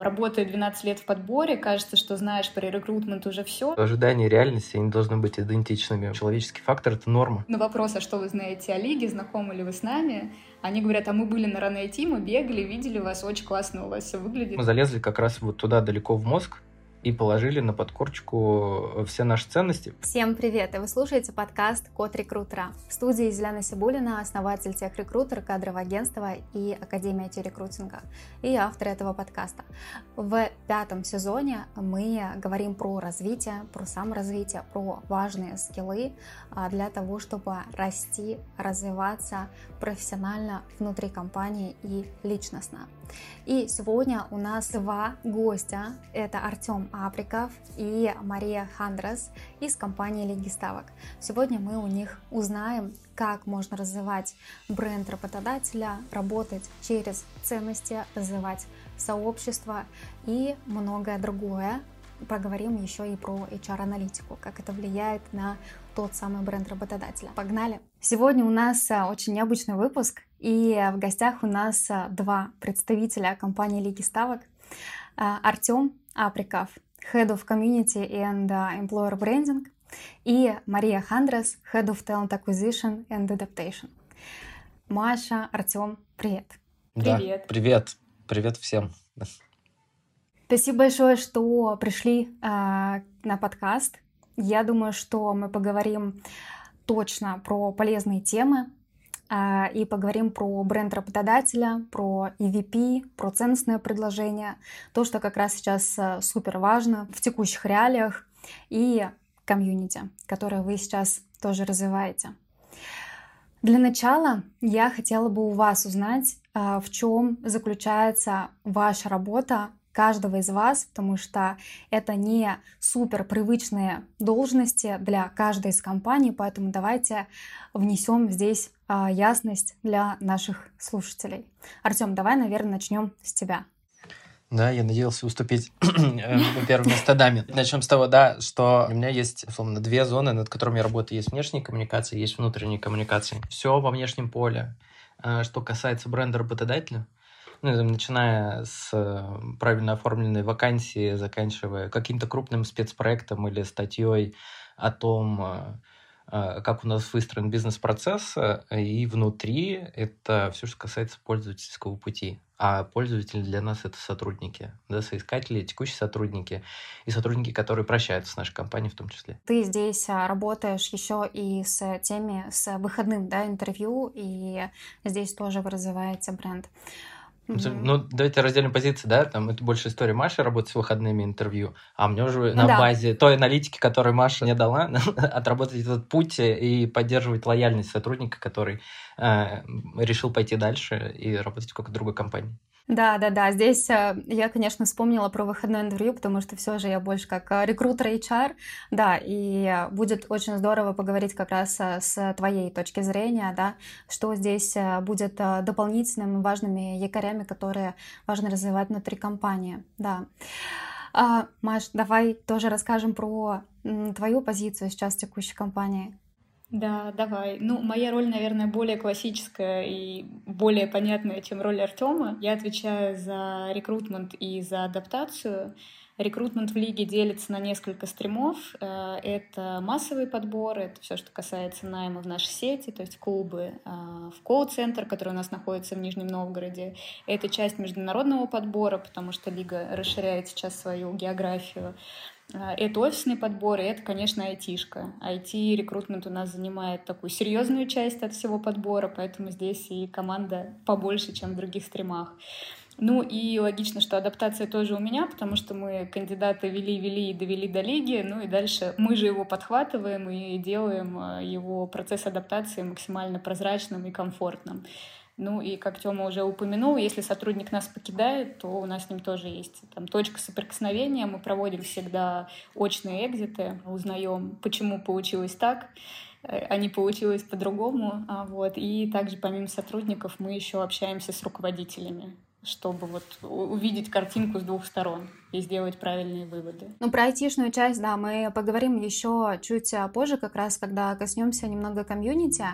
Работая 12 лет в подборе, кажется, что знаешь про рекрутмент уже все. Ожидания и реальности, они должны быть идентичными. Человеческий фактор — это норма. На вопрос, а что вы знаете о лиге, знакомы ли вы с нами, они говорят, а мы были на Ранэйти, мы бегали, видели вас, очень классно у вас все выглядит. Мы залезли как раз вот туда далеко в мозг, и положили на подкорочку э, все наши ценности. Всем привет! И вы слушаете подкаст «Код рекрутера». В студии Зелена Сибулина, основатель тех рекрутер, кадрового агентства и Академия Те-рекрутинга, и автор этого подкаста. В пятом сезоне мы говорим про развитие, про саморазвитие, про важные скиллы а, для того, чтобы расти, развиваться профессионально внутри компании и личностно. И сегодня у нас два гостя. Это Артем Априков и Мария Хандрас из компании Лиги Ставок. Сегодня мы у них узнаем, как можно развивать бренд работодателя, работать через ценности, развивать сообщество и многое другое. Поговорим еще и про HR-аналитику, как это влияет на тот самый бренд работодателя. Погнали! Сегодня у нас а, очень необычный выпуск, и в гостях у нас а, два представителя компании Лиги Ставок. А, Артем Априков, Head of Community and Employer Branding, и Мария Хандрес, Head of Talent Acquisition and Adaptation. Маша, Артем, привет. Привет. Да, привет. Привет всем. Спасибо большое, что пришли э, на подкаст. Я думаю, что мы поговорим точно про полезные темы э, и поговорим про бренд работодателя, про EVP, про ценностное предложение, то, что как раз сейчас э, супер важно в текущих реалиях и комьюнити, которое вы сейчас тоже развиваете. Для начала я хотела бы у вас узнать, в чем заключается ваша работа каждого из вас, потому что это не супер привычные должности для каждой из компаний, поэтому давайте внесем здесь а, ясность для наших слушателей. Артем, давай, наверное, начнем с тебя. Да, я надеялся уступить э, первым место даме. Начнем с того, да, что у меня есть, условно, две зоны, над которыми я работаю. Есть внешние коммуникации, есть внутренние коммуникации. Все во внешнем поле. А, что касается бренда работодателя, ну, начиная с э, правильно оформленной вакансии, заканчивая каким-то крупным спецпроектом или статьей о том, э, э, как у нас выстроен бизнес-процесс, и внутри это все, что касается пользовательского пути. А пользователи для нас это сотрудники, да, соискатели, текущие сотрудники и сотрудники, которые прощаются с нашей компанией в том числе. Ты здесь а, работаешь еще и с теми, с выходным да, интервью, и здесь тоже вы развиваете бренд. Mm-hmm. Ну, давайте разделим позиции, да, там это больше история Маши работать с выходными интервью, а мне уже ну, на да. базе той аналитики, которую Маша мне дала, отработать этот путь и поддерживать лояльность сотрудника, который э, решил пойти дальше и работать в какой-то другой компании. Да, да, да. Здесь э, я, конечно, вспомнила про выходное интервью, потому что все же я больше как э, рекрутер HR. Да, и будет очень здорово поговорить как раз э, с твоей точки зрения, да, что здесь будет дополнительными важными якорями, которые важно развивать внутри компании. Да. А, Маш, давай тоже расскажем про твою позицию сейчас в текущей компании. Да, давай. Ну, моя роль, наверное, более классическая и более понятная, чем роль Артема. Я отвечаю за рекрутмент и за адаптацию. Рекрутмент в лиге делится на несколько стримов. Э, это массовый подбор, это все, что касается найма в нашей сети, то есть клубы э, в колл-центр, который у нас находится в Нижнем Новгороде. Это часть международного подбора, потому что лига расширяет сейчас свою географию. А, это офисный подбор, и это, конечно, айтишка. IT-рекрутмент у нас занимает такую серьезную часть от всего подбора, поэтому здесь и команда побольше, чем в других стримах. Ну и логично, что адаптация тоже у меня, потому что мы кандидаты вели-вели и довели до лиги, ну и дальше мы же его подхватываем и делаем а, его процесс адаптации максимально прозрачным и комфортным. Ну и, как Тёма уже упомянул, если сотрудник нас покидает, то у нас с ним тоже есть там точка соприкосновения. Мы проводим всегда очные экзиты, узнаем, почему получилось так, э, а не получилось по-другому. А вот. И также помимо сотрудников мы еще общаемся с руководителями, чтобы вот увидеть картинку с двух сторон. И сделать правильные выводы. Ну, про айтишную часть, да, мы поговорим еще чуть позже, как раз, когда коснемся немного комьюнити.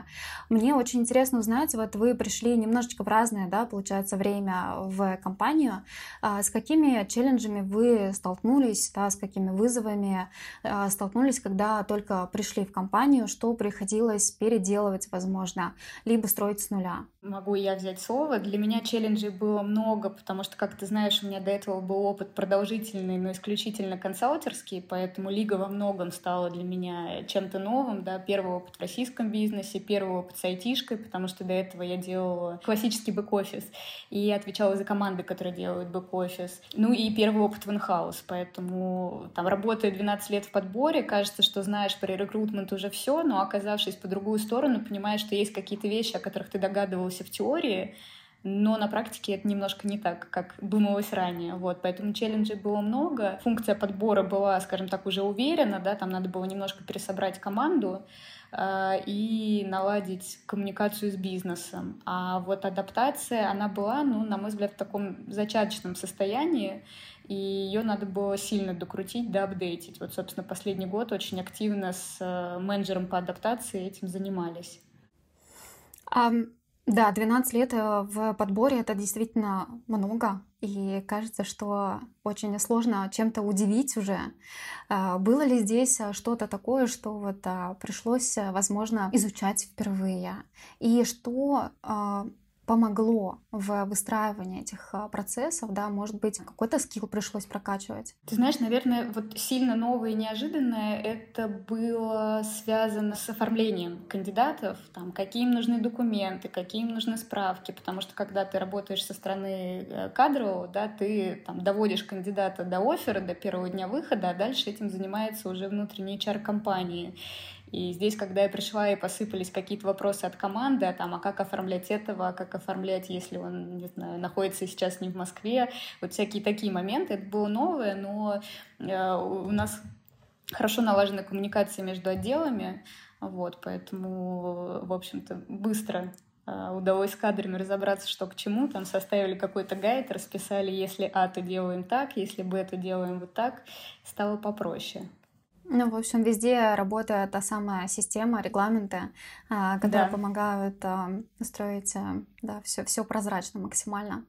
Мне очень интересно узнать, вот вы пришли немножечко в разное, да, получается, время в компанию. А с какими челленджами вы столкнулись, да, с какими вызовами а, столкнулись, когда только пришли в компанию, что приходилось переделывать, возможно, либо строить с нуля? Могу я взять слово. Для меня челленджей было много, потому что, как ты знаешь, у меня до этого был опыт продолжительный, но исключительно консалтерский, поэтому лига во многом стала для меня чем-то новым. Да. Первый опыт в российском бизнесе, первый опыт с айтишкой, потому что до этого я делала классический бэк-офис и отвечала за команды, которые делают бэк-офис. Ну и первый опыт в in-house, поэтому там работая 12 лет в подборе, кажется, что знаешь про recruitment уже все, но оказавшись по другую сторону, понимаешь, что есть какие-то вещи, о которых ты догадывался в теории, но на практике это немножко не так, как думалось ранее. Вот, поэтому челленджей было много. Функция подбора была, скажем так, уже уверена, да, там надо было немножко пересобрать команду э, и наладить коммуникацию с бизнесом. А вот адаптация, она была, ну, на мой взгляд, в таком зачаточном состоянии, и ее надо было сильно докрутить, доапдейтить. Вот, собственно, последний год очень активно с э, менеджером по адаптации этим занимались. Um, да, 12 лет э, в подборе это действительно много, и кажется, что очень сложно чем-то удивить уже. А, было ли здесь э, что-то такое, что вот а, пришлось, э, возможно, изучать впервые? И что а, помогло в выстраивании этих а, процессов, да, может быть, какой-то скилл пришлось прокачивать? Ты знаешь, наверное, вот сильно новое и неожиданное это было связано с оформлением кандидатов, там, какие им нужны документы, какие им нужны справки, потому что когда ты работаешь со стороны э, кадрового, да, ты там доводишь кандидата до оффера, до первого дня выхода, а дальше этим занимается уже внутренний HR-компании. И здесь, когда я пришла и посыпались какие-то вопросы от команды, там, а как оформлять этого, а как оформлять, если он, не знаю, находится сейчас не в Москве, вот всякие такие моменты, это было новое, но э, у нас хорошо налажена коммуникация между отделами, вот, поэтому, в общем-то, быстро э, удалось с кадрами разобраться, что к чему, там составили какой-то гайд, расписали, если А, то делаем так, если Б, то делаем вот так, стало попроще. Ну, в общем, везде работает та самая система, регламенты, а, которые да. помогают а, строить а, да, все, все прозрачно максимально.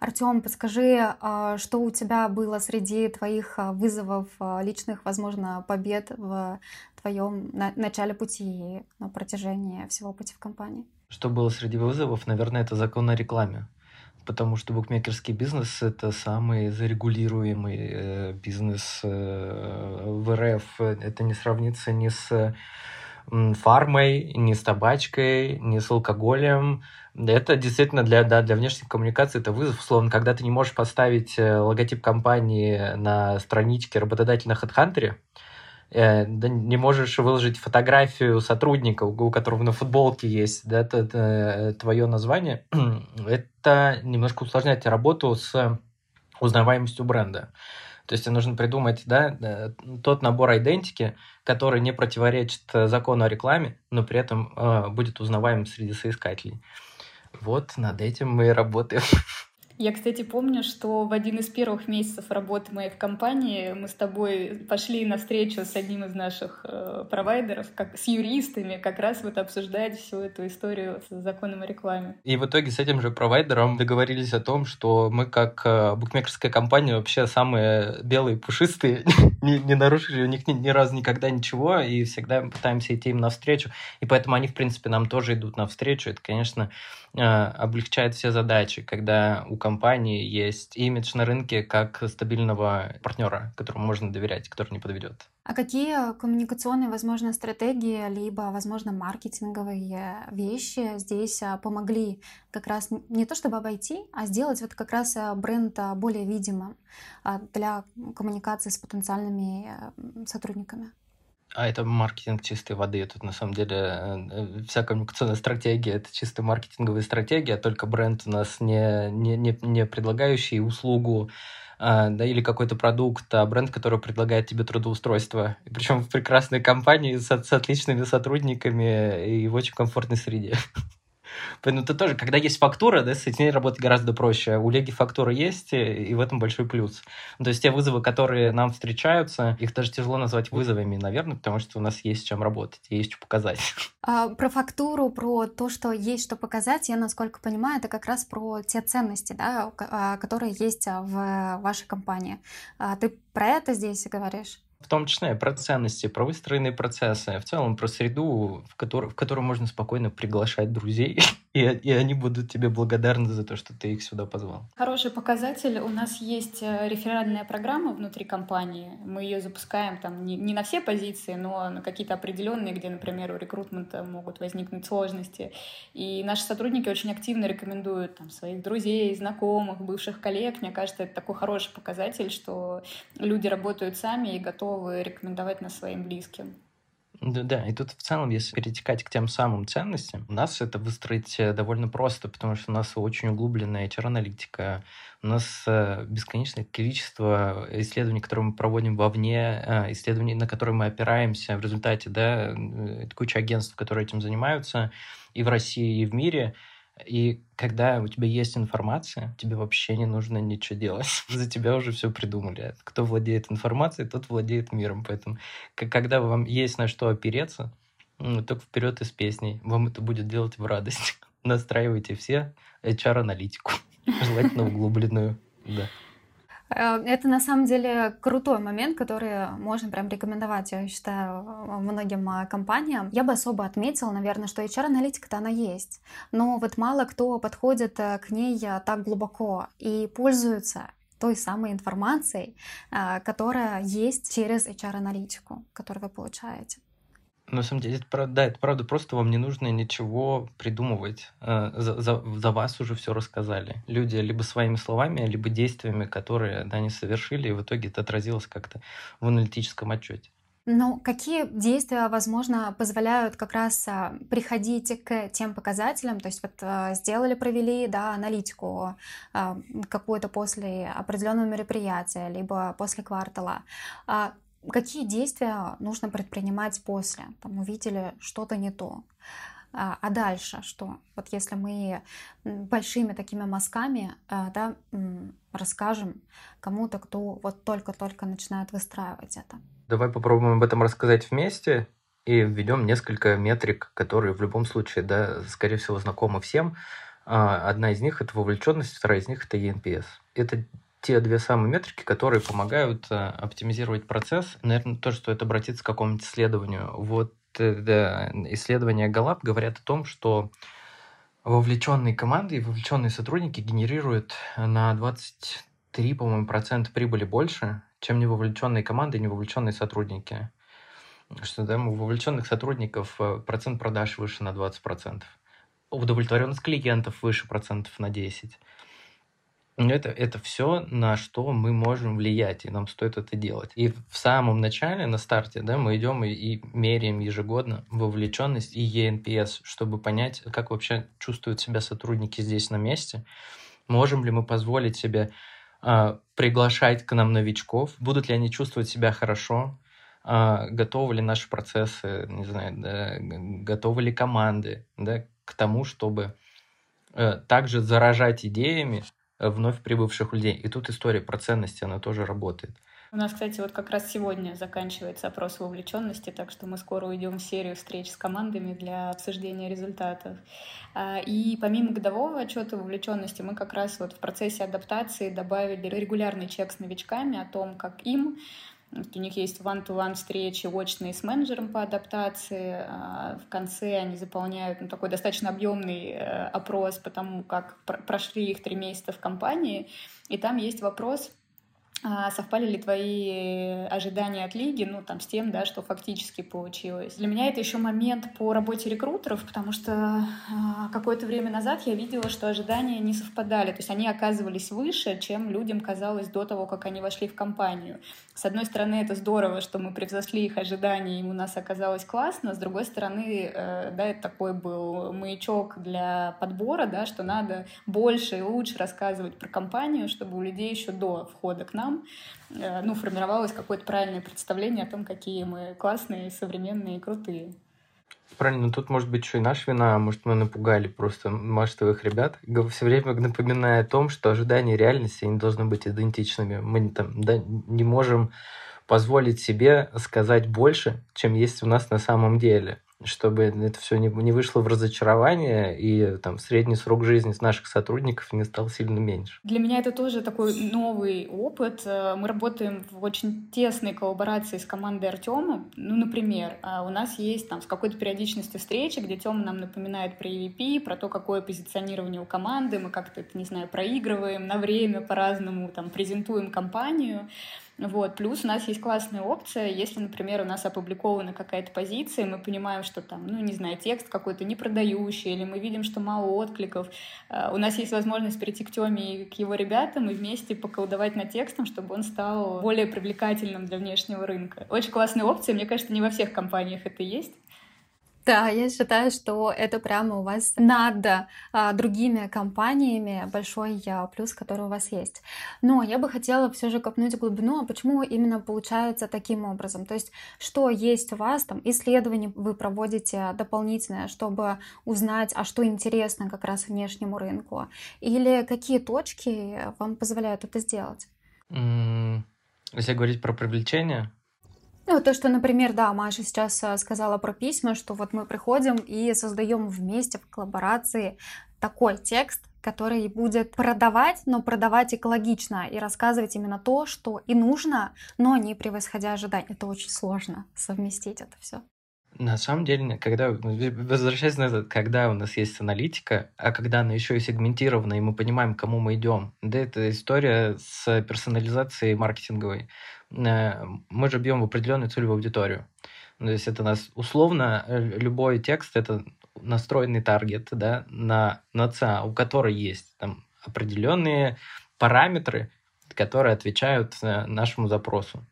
Артем, подскажи, что у тебя было среди твоих вызовов личных, возможно, побед в твоем начале пути на протяжении всего пути в компании? Что было среди вызовов? Наверное, это закон о рекламе потому что букмекерский бизнес это самый зарегулируемый э, бизнес э, в РФ. Это не сравнится ни с фармой, ни с табачкой, ни с алкоголем. Это действительно для, да, для внешних коммуникаций это вызов, условно, когда ты не можешь поставить э, логотип компании на страничке работодателя на HeadHunter, Э, не можешь выложить фотографию сотрудника, у которого на футболке есть да, это, это, э, твое название, это немножко усложняет работу с узнаваемостью бренда. То есть нужно придумать да, э, тот набор идентики, который не противоречит закону о рекламе, но при этом э, будет узнаваем среди соискателей. Вот над этим мы и работаем. Я, кстати, помню, что в один из первых месяцев работы моей в компании мы с тобой пошли на встречу с одним из наших э, провайдеров, как с юристами, как раз вот обсуждать всю эту историю с законом о рекламе. И в итоге с этим же провайдером договорились о том, что мы как э, букмекерская компания вообще самые белые, пушистые, не, не нарушили у них ни, ни разу никогда ничего, и всегда пытаемся идти им навстречу. И поэтому они, в принципе, нам тоже идут навстречу. Это, конечно, э, облегчает все задачи, когда у компании есть имидж на рынке как стабильного партнера, которому можно доверять, который не подведет. А какие коммуникационные, возможно, стратегии, либо, возможно, маркетинговые вещи здесь а, помогли как раз не то чтобы обойти, а сделать вот как раз а, бренд а, более видимым для коммуникации с потенциальными сотрудниками? А это маркетинг чистой воды. Тут на самом деле э, вся коммуникационная стратегия это чисто маркетинговая стратегия, только бренд у нас не, не, не, не предлагающий услугу а, да, или какой-то продукт, а бренд, который предлагает тебе трудоустройство. Причем в прекрасной компании с, с отличными сотрудниками и в очень комфортной среде. Поэтому это тоже, когда есть фактура, да, с этим работать гораздо проще. У Леги фактура есть, и в этом большой плюс. То есть те вызовы, которые нам встречаются, их даже тяжело назвать вызовами, наверное, потому что у нас есть чем работать, есть что показать. А, про фактуру, про то, что есть что показать, я, насколько понимаю, это как раз про те ценности, да, а, которые есть в вашей компании. А, ты про это здесь говоришь? В том числе про ценности, про выстроенные процессы, в целом про среду, в, которой, в которую можно спокойно приглашать друзей, и, и они будут тебе благодарны за то, что ты их сюда позвал. Хороший показатель. У нас есть э, реферальная программа внутри компании. Мы ее запускаем там не, не на все позиции, но на какие-то определенные, где, например, у рекрутмента могут возникнуть сложности. И наши сотрудники очень активно рекомендуют там, своих друзей, знакомых, бывших коллег. Мне кажется, это такой хороший показатель, что люди работают сами и готовы рекомендовать нас своим близким. Да, да, и тут в целом, если перетекать к тем самым ценностям, у нас это выстроить э, довольно просто, потому что у нас очень углубленная HR-аналитика, у нас э, бесконечное количество исследований, которые мы проводим вовне, э, исследований, на которые мы опираемся в результате, да, куча агентств, которые этим занимаются и в России, и в мире, и когда у тебя есть информация, тебе вообще не нужно ничего делать. За тебя уже все придумали. Кто владеет информацией, тот владеет миром. Поэтому, когда вам есть на что опереться, ну, только вперед из песней. Вам это будет делать в радость. Настраивайте все HR-аналитику. Желательно углубленную. Да. Э, это на самом деле крутой момент, который можно прям рекомендовать, я считаю, многим а, компаниям. Я бы особо отметила, наверное, что HR-аналитика-то она есть, но вот мало кто подходит э, к ней э, так глубоко и пользуется той самой информацией, которая есть через HR-аналитику, которую вы получаете. На самом деле, это правда, да, это правда, просто вам не нужно ничего придумывать. Э, за, за, за вас уже все рассказали. Люди либо своими словами, либо действиями, которые да, они совершили, и в итоге это отразилось как-то в аналитическом отчете. Но какие действия, возможно, позволяют как раз а, приходить к тем показателям? То есть вот а, сделали, провели да, аналитику а, какую-то после определенного мероприятия, либо после квартала. Какие действия нужно предпринимать после? Там увидели что-то не то. А, а дальше что? Вот если мы большими такими мазками а, да, расскажем кому-то, кто вот только-только начинает выстраивать это. Давай попробуем об этом рассказать вместе и введем несколько метрик, которые в любом случае, да, скорее всего, знакомы всем. А, одна из них это вовлеченность, вторая из них это ENPS. Это те две самые метрики, которые помогают э, оптимизировать процесс. Наверное, тоже стоит обратиться к какому-нибудь исследованию. Вот э, исследования Gallup говорят о том, что вовлеченные команды и вовлеченные сотрудники генерируют на 23, по-моему, процент прибыли больше, чем невовлеченные команды и невовлеченные сотрудники. Что да, у вовлеченных сотрудников э, процент продаж выше на 20%. Удовлетворенность клиентов выше процентов на 10%. Это, это все, на что мы можем влиять, и нам стоит это делать. И в самом начале, на старте, да, мы идем и, и меряем ежегодно вовлеченность и ENPS, чтобы понять, как вообще чувствуют себя сотрудники здесь на месте. Можем ли мы позволить себе э, приглашать к нам новичков? Будут ли они чувствовать себя хорошо? Э, готовы ли наши процессы, не знаю, да, готовы ли команды да, к тому, чтобы э, также заражать идеями, вновь прибывших людей. И тут история про ценности, она тоже работает. У нас, кстати, вот как раз сегодня заканчивается опрос вовлеченности, так что мы скоро уйдем в серию встреч с командами для обсуждения результатов. А, и помимо годового отчета вовлеченности, мы как раз вот в процессе адаптации добавили регулярный чек с новичками о том, как им у них есть one-to-one встречи очные с менеджером по адаптации. А, в конце они заполняют ну, такой достаточно объемный э, опрос по тому, как прошли их три месяца в компании. И там есть вопрос, а совпали ли твои ожидания от лиги, ну, там, с тем, да, что фактически получилось. Для меня это еще момент по работе рекрутеров, потому что а, какое-то время назад я видела, что ожидания не совпадали, то есть они оказывались выше, чем людям казалось до того, как они вошли в компанию. С одной стороны, это здорово, что мы превзошли их ожидания, и у нас оказалось классно, с другой стороны, э, да, это такой был маячок для подбора, да, что надо больше и лучше рассказывать про компанию, чтобы у людей еще до входа к нам нам, э, ну, формировалось какое-то правильное представление о том, какие мы классные, современные и крутые. Правильно, тут может быть еще и наша вина, может мы напугали просто маштовых ребят, все время напоминая о том, что ожидания реальности не должны быть идентичными. Мы там, да, не можем позволить себе сказать больше, чем есть у нас на самом деле чтобы это все не, не вышло в разочарование, и там средний срок жизни наших сотрудников не стал сильно меньше. Для меня это тоже такой новый опыт. Э, мы работаем в очень тесной коллаборации с командой Артема. Ну, например, э, у нас есть там с какой-то периодичностью встречи, где Тёма нам напоминает про EVP, про то, какое позиционирование у команды, мы как-то не знаю, проигрываем на время по-разному, там, презентуем компанию. Вот. Плюс у нас есть классная опция, если, например, у нас опубликована какая-то позиция, мы понимаем, что там, ну, не знаю, текст какой-то не продающий, или мы видим, что мало откликов, э, у нас есть возможность прийти к Тёме и к его ребятам и вместе поколдовать над текстом, чтобы он стал более привлекательным для внешнего рынка. Очень классная опция, мне кажется, не во всех компаниях это есть. Да, я считаю, что это прямо у вас над а, другими компаниями большой а, плюс, который у вас есть. Но я бы хотела все же копнуть глубину, а почему именно получается таким образом? То есть, что есть у вас, там, исследования вы проводите дополнительное, чтобы узнать, а что интересно как раз внешнему рынку? Или какие точки вам позволяют это сделать? Если говорить про привлечение, ну, то, что, например, да, Маша сейчас э, сказала про письма, что вот мы приходим и создаем вместе в коллаборации такой текст, который будет продавать, но продавать экологично и рассказывать именно то, что и нужно, но не превосходя ожиданий. Это очень сложно совместить это все. На самом деле, когда, возвращаясь на это, когда у нас есть аналитика, а когда она еще и сегментирована, и мы понимаем, к кому мы идем, да, это история с персонализацией маркетинговой. Э, мы же бьем в определенную целевую аудиторию. То есть это нас условно э, любой текст это настроенный таргет да, на, на ЦА, у которой есть там определенные параметры, которые отвечают э, нашему запросу.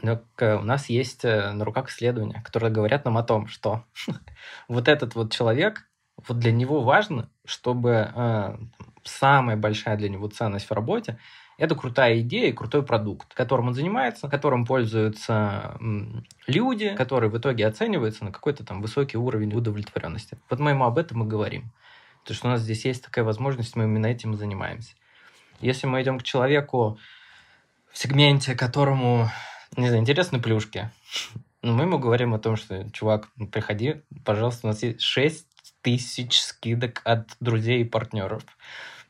Но у нас есть на руках исследования, которые говорят нам о том, что вот этот вот человек, вот для него важно, чтобы э, самая большая для него ценность в работе это крутая идея крутой продукт, которым он занимается, которым пользуются люди, которые в итоге оцениваются на какой-то там высокий уровень удовлетворенности. Вот мы ему об этом и говорим. То, что у нас здесь есть такая возможность, мы именно этим и занимаемся. Если мы идем к человеку в сегменте, которому, не знаю, интересны плюшки, ну, мы ему говорим о том, что, чувак, приходи, пожалуйста, у нас есть 6 тысяч скидок от друзей и партнеров.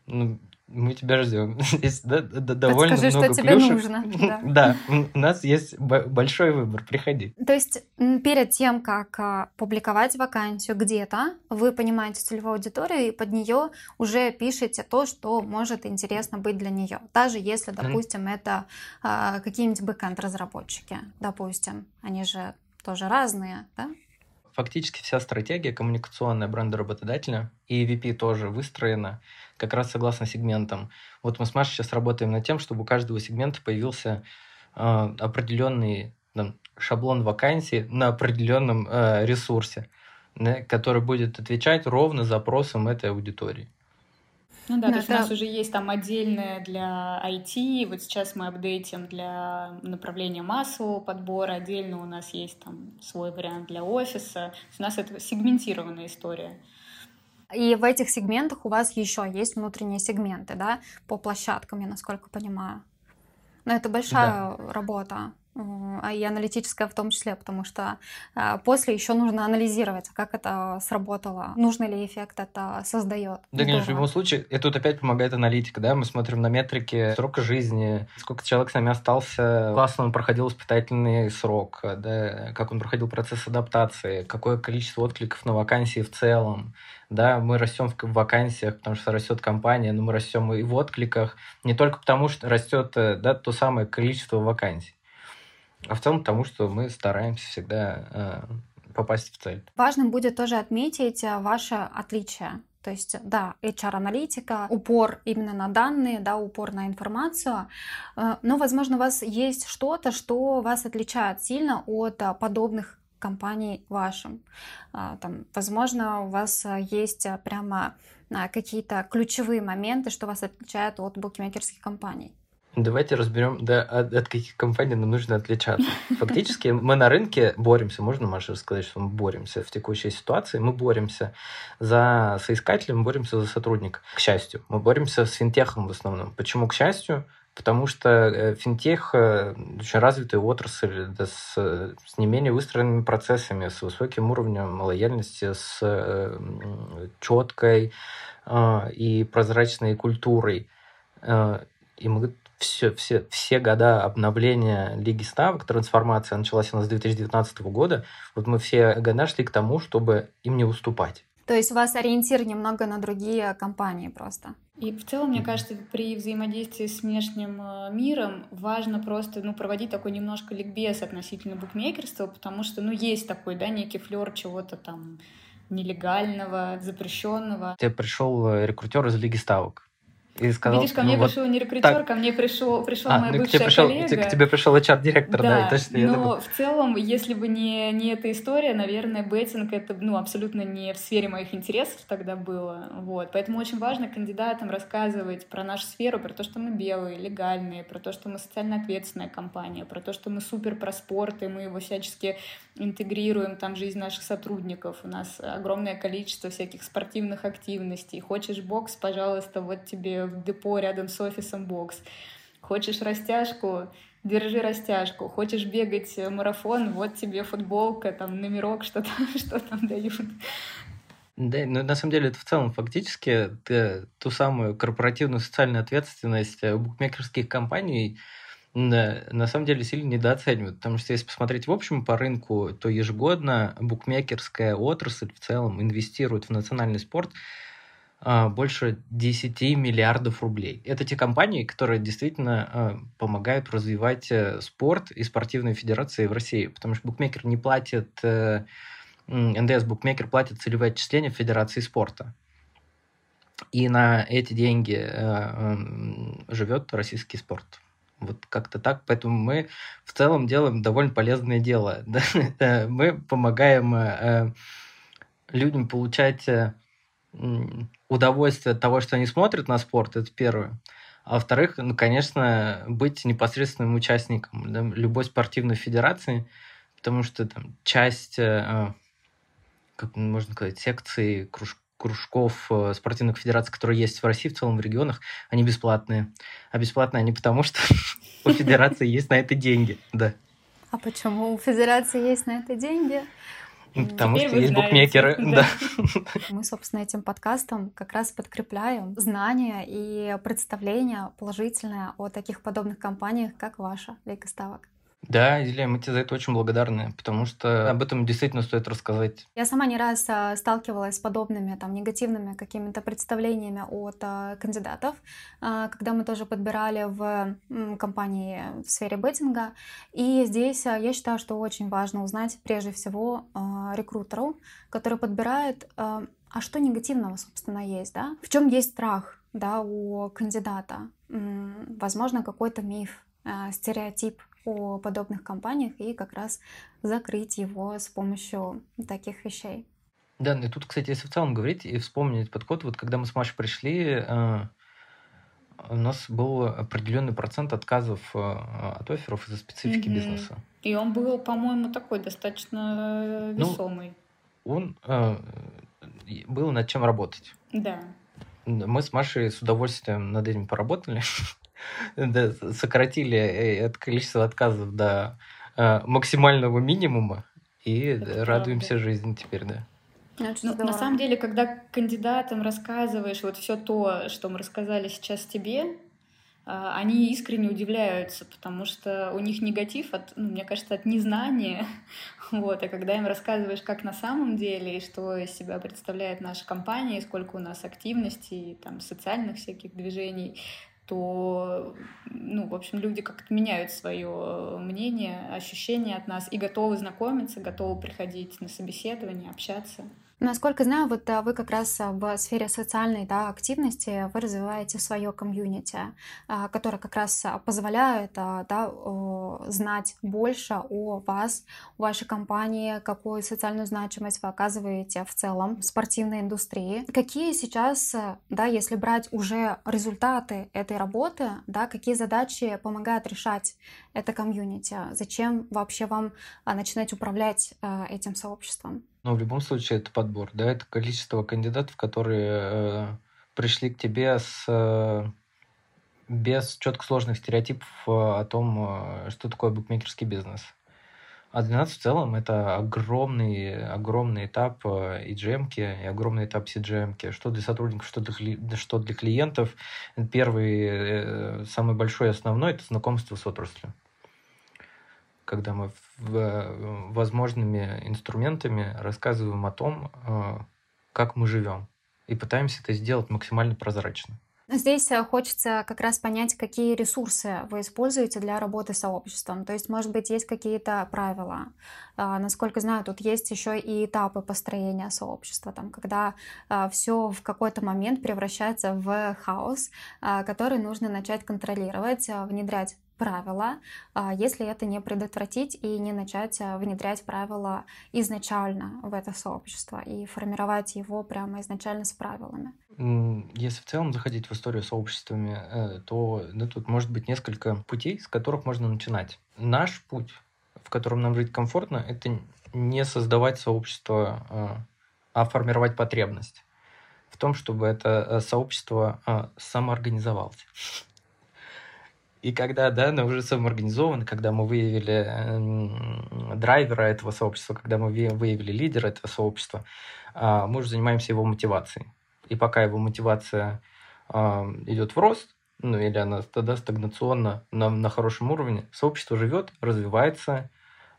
Ну, мы тебя ждем. Здесь довольно Подскажи, много что плюшек. тебе нужно. Да. да, у нас есть большой выбор. Приходи. То есть перед тем, как а, публиковать вакансию где-то, вы понимаете целевую аудиторию и под нее уже пишете то, что может интересно быть для нее. Даже если, допустим, это а, какие-нибудь бэкэнд-разработчики, допустим. Они же тоже разные, да? Фактически вся стратегия коммуникационная бренда работодателя и EVP тоже выстроена как раз согласно сегментам. Вот мы с Машей сейчас работаем над тем, чтобы у каждого сегмента появился э, определенный там, шаблон вакансий на определенном э, ресурсе, да, который будет отвечать ровно запросам этой аудитории. Ну да, да, то есть да. у нас уже есть там отдельное для IT, вот сейчас мы апдейтим для направления массового подбора, отдельно у нас есть там свой вариант для офиса. У нас это сегментированная история. И в этих сегментах у вас еще есть внутренние сегменты, да, по площадкам, я насколько понимаю. Но это большая да. работа и аналитическая в том числе, потому что а, после еще нужно анализировать, как это сработало, нужный ли эффект это создает. Да, конечно, в любом случае, и тут опять помогает аналитика, да, мы смотрим на метрики срока жизни, сколько человек с нами остался, классно он проходил испытательный срок, да, как он проходил процесс адаптации, какое количество откликов на вакансии в целом, да, мы растем в вакансиях, потому что растет компания, но мы растем и в откликах, не только потому, что растет э, да, то самое количество вакансий, а в целом потому, что мы стараемся всегда э, попасть в цель. Важным будет тоже отметить э, ваше отличие. То есть, да, HR-аналитика, упор именно на данные, да, упор на информацию, но, возможно, у вас есть что-то, что вас отличает сильно от подобных компаний вашим. Там, возможно, у вас есть прямо какие-то ключевые моменты, что вас отличает от букмекерских компаний. Давайте разберем, да, от, от каких компаний нам нужно отличаться. Фактически мы на рынке боремся, можно, Маша, сказать, что мы боремся в текущей ситуации, мы боремся за соискателя, мы боремся за сотрудника, к счастью. Мы боремся с финтехом в основном. Почему к счастью? Потому что э, финтех э, очень развитая отрасль да, с, с не менее выстроенными процессами, с высоким уровнем лояльности, с э, четкой э, и прозрачной культурой. Э, и мы все, все, все года обновления Лиги Ставок, трансформация началась у нас с 2019 года, вот мы все года шли к тому, чтобы им не уступать. То есть у вас ориентир немного на другие компании просто? И в целом, мне кажется, при взаимодействии с внешним э, миром важно просто ну, проводить такой немножко ликбез относительно букмекерства, потому что ну, есть такой, да, некий флер чего-то там нелегального, запрещенного. Тебе пришел э, рекрутер из Лиги Ставок и сказал, Видишь, ко мне ну, пришел вот не рекрутер, так. ко мне пришел, пришел а, моя ну, бывшая пришел, коллега. К тебе пришел HR-директор, да, да точно. Но в целом, если бы не, не эта история, наверное, беттинг это ну, абсолютно не в сфере моих интересов тогда было. Вот. Поэтому очень важно кандидатам рассказывать про нашу сферу, про то, что мы белые, легальные, про то, что мы социально ответственная компания, про то, что мы супер про спорт, и мы его всячески интегрируем там жизнь наших сотрудников. У нас огромное количество всяких спортивных активностей. Хочешь бокс, пожалуйста, вот тебе в депо рядом с офисом бокс. Хочешь растяжку, держи растяжку. Хочешь бегать марафон, вот тебе футболка, там номерок, что там, что там дают. Да, ну на самом деле это в целом фактически ты, ту самую корпоративную социальную ответственность э, букмекерских компаний на, на самом деле сильно недооценивают, потому что если посмотреть в общем по рынку, то ежегодно букмекерская отрасль в целом инвестирует в национальный спорт больше 10 миллиардов рублей. Это те компании, которые действительно а, помогают развивать э, спорт и спортивные федерации в России, потому что букмекер не платит, э, НДС букмекер платит целевые отчисления Федерации спорта. И на эти деньги э, живет российский спорт. Вот как-то так. Поэтому мы в целом делаем довольно полезное дело. Мы помогаем людям получать удовольствие от того, что они смотрят на спорт, это первое. А во-вторых, ну, конечно, быть непосредственным участником да, любой спортивной федерации, потому что там часть, э, как можно сказать, секций, круж, кружков э, спортивных федераций, которые есть в России, в целом в регионах, они бесплатные. А бесплатные они потому, что у федерации есть на это деньги, да. А почему у федерации есть на это деньги? Потому Теперь что есть знаете. букмекеры. Да. Мы, собственно, этим подкастом как раз подкрепляем знания и представления положительные о таких подобных компаниях, как ваша Лейка Ставок. Да, Илья, мы тебе за это очень благодарны, потому что об этом действительно стоит рассказать. Я сама не раз а, сталкивалась с подобными там негативными какими-то представлениями от а, кандидатов, а, когда мы тоже подбирали в компании в сфере беттинга. И здесь я считаю, что очень важно узнать прежде всего рекрутеру, который подбирает, а что негативного, собственно, есть, да? В чем есть страх, да, у кандидата? Возможно, какой-то миф, стереотип о подобных компаниях и как раз закрыть его с помощью таких вещей. Да, и тут, кстати, если в целом говорить и вспомнить подход, вот когда мы с Машей пришли, э, у нас был определенный процент отказов э, от офферов из-за специфики mm-hmm. бизнеса. И он был, по-моему, такой достаточно ну, весомый. Ну, он э, был над чем работать. Да. Мы с Машей с удовольствием над этим поработали. сократили э, это количество отказов до э, максимального минимума и это радуемся правда. жизни теперь, да. Ну, на самом деле, когда кандидатам рассказываешь вот все то, что мы рассказали сейчас тебе, а, они искренне удивляются, потому что у них негатив, от, ну, мне кажется, от незнания. Вот, а когда им рассказываешь, как на самом деле, и что из себя представляет наша компания, и сколько у нас активностей, там, социальных всяких движений, то, ну, в общем, люди как-то меняют свое мнение, ощущения от нас и готовы знакомиться, готовы приходить на собеседование, общаться. Насколько знаю, вот вы как раз в сфере социальной да, активности вы развиваете свое комьюнити, которое как раз позволяет да, знать больше о вас, о вашей компании, какую социальную значимость вы оказываете в целом в спортивной индустрии. Какие сейчас, да, если брать уже результаты этой работы, да, какие задачи помогают решать это комьюнити? Зачем вообще вам а, начинать управлять а, этим сообществом? Ну, в любом случае, это подбор, да, это количество кандидатов, которые э, пришли к тебе с э, без четко сложных стереотипов э, о том, э, что такое букмекерский бизнес. А для нас в целом это огромный, огромный этап EGM и огромный этап CGM, что для сотрудников, что для, что для клиентов. Первый, э, самый большой основной – это знакомство с отраслью. Когда мы возможными инструментами рассказываем о том, как мы живем, и пытаемся это сделать максимально прозрачно. Здесь э, хочется как раз понять, какие ресурсы вы используете для работы с сообществом. То есть, может быть, есть какие-то правила. А, насколько знаю, тут есть еще и этапы построения сообщества, там, когда все в какой-то момент превращается в хаос, который нужно начать контролировать, внедрять правила, если это не предотвратить и не начать внедрять правила изначально в это сообщество и формировать его прямо изначально с правилами. Если в целом заходить в историю сообществами, э, то да, тут может быть несколько путей, с которых можно начинать. Наш путь, в котором нам жить комфортно, это не создавать сообщество, э, а формировать потребность в том, чтобы это э, сообщество самоорганизовалось. И когда, да, мы уже самоорганизованы, когда мы выявили э, драйвера этого сообщества, когда мы выявили лидера этого сообщества, э, мы уже занимаемся его мотивацией. И пока его мотивация э, идет в рост, ну или она тогда стагнационно на, на хорошем уровне, сообщество живет, развивается,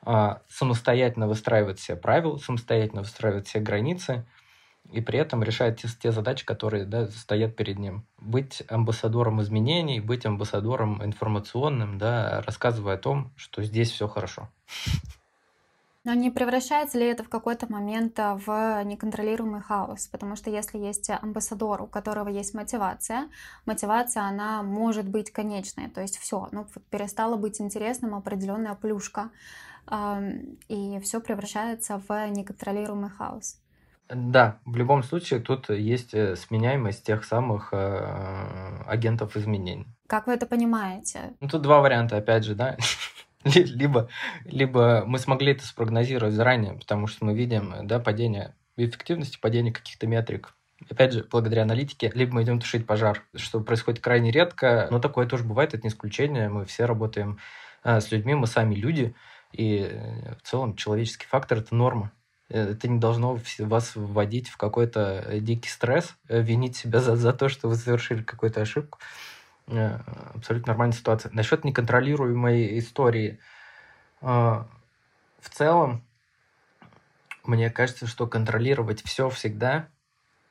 э, самостоятельно выстраивает все правила, самостоятельно выстраивает все границы, и при этом решает те, те задачи, которые да, стоят перед ним. Быть амбассадором изменений, быть амбассадором информационным, да, рассказывая о том, что здесь все хорошо. Но не превращается ли это в какой-то момент а, в неконтролируемый хаос? Потому что если есть амбассадор, у которого есть мотивация, мотивация, она может быть конечной. То есть все, ну, перестала быть интересным определенная плюшка, и все превращается в неконтролируемый хаос. Да, в любом случае тут есть э, сменяемость тех самых э, агентов изменений. Как вы это понимаете? Ну, тут два варианта, опять же, да. либо, либо мы смогли это спрогнозировать заранее, потому что мы видим да, падение эффективности, падение каких-то метрик. Опять же, благодаря аналитике, либо мы идем тушить пожар, что происходит крайне редко, но такое тоже бывает, это не исключение. Мы все работаем э, с людьми, мы сами люди, и э, в целом человеческий фактор – это норма. Э, это не должно вас вводить в какой-то э, дикий стресс, э, винить себя за, за то, что вы совершили какую-то ошибку. Абсолютно нормальная ситуация. Насчет неконтролируемой истории. В целом, мне кажется, что контролировать все всегда,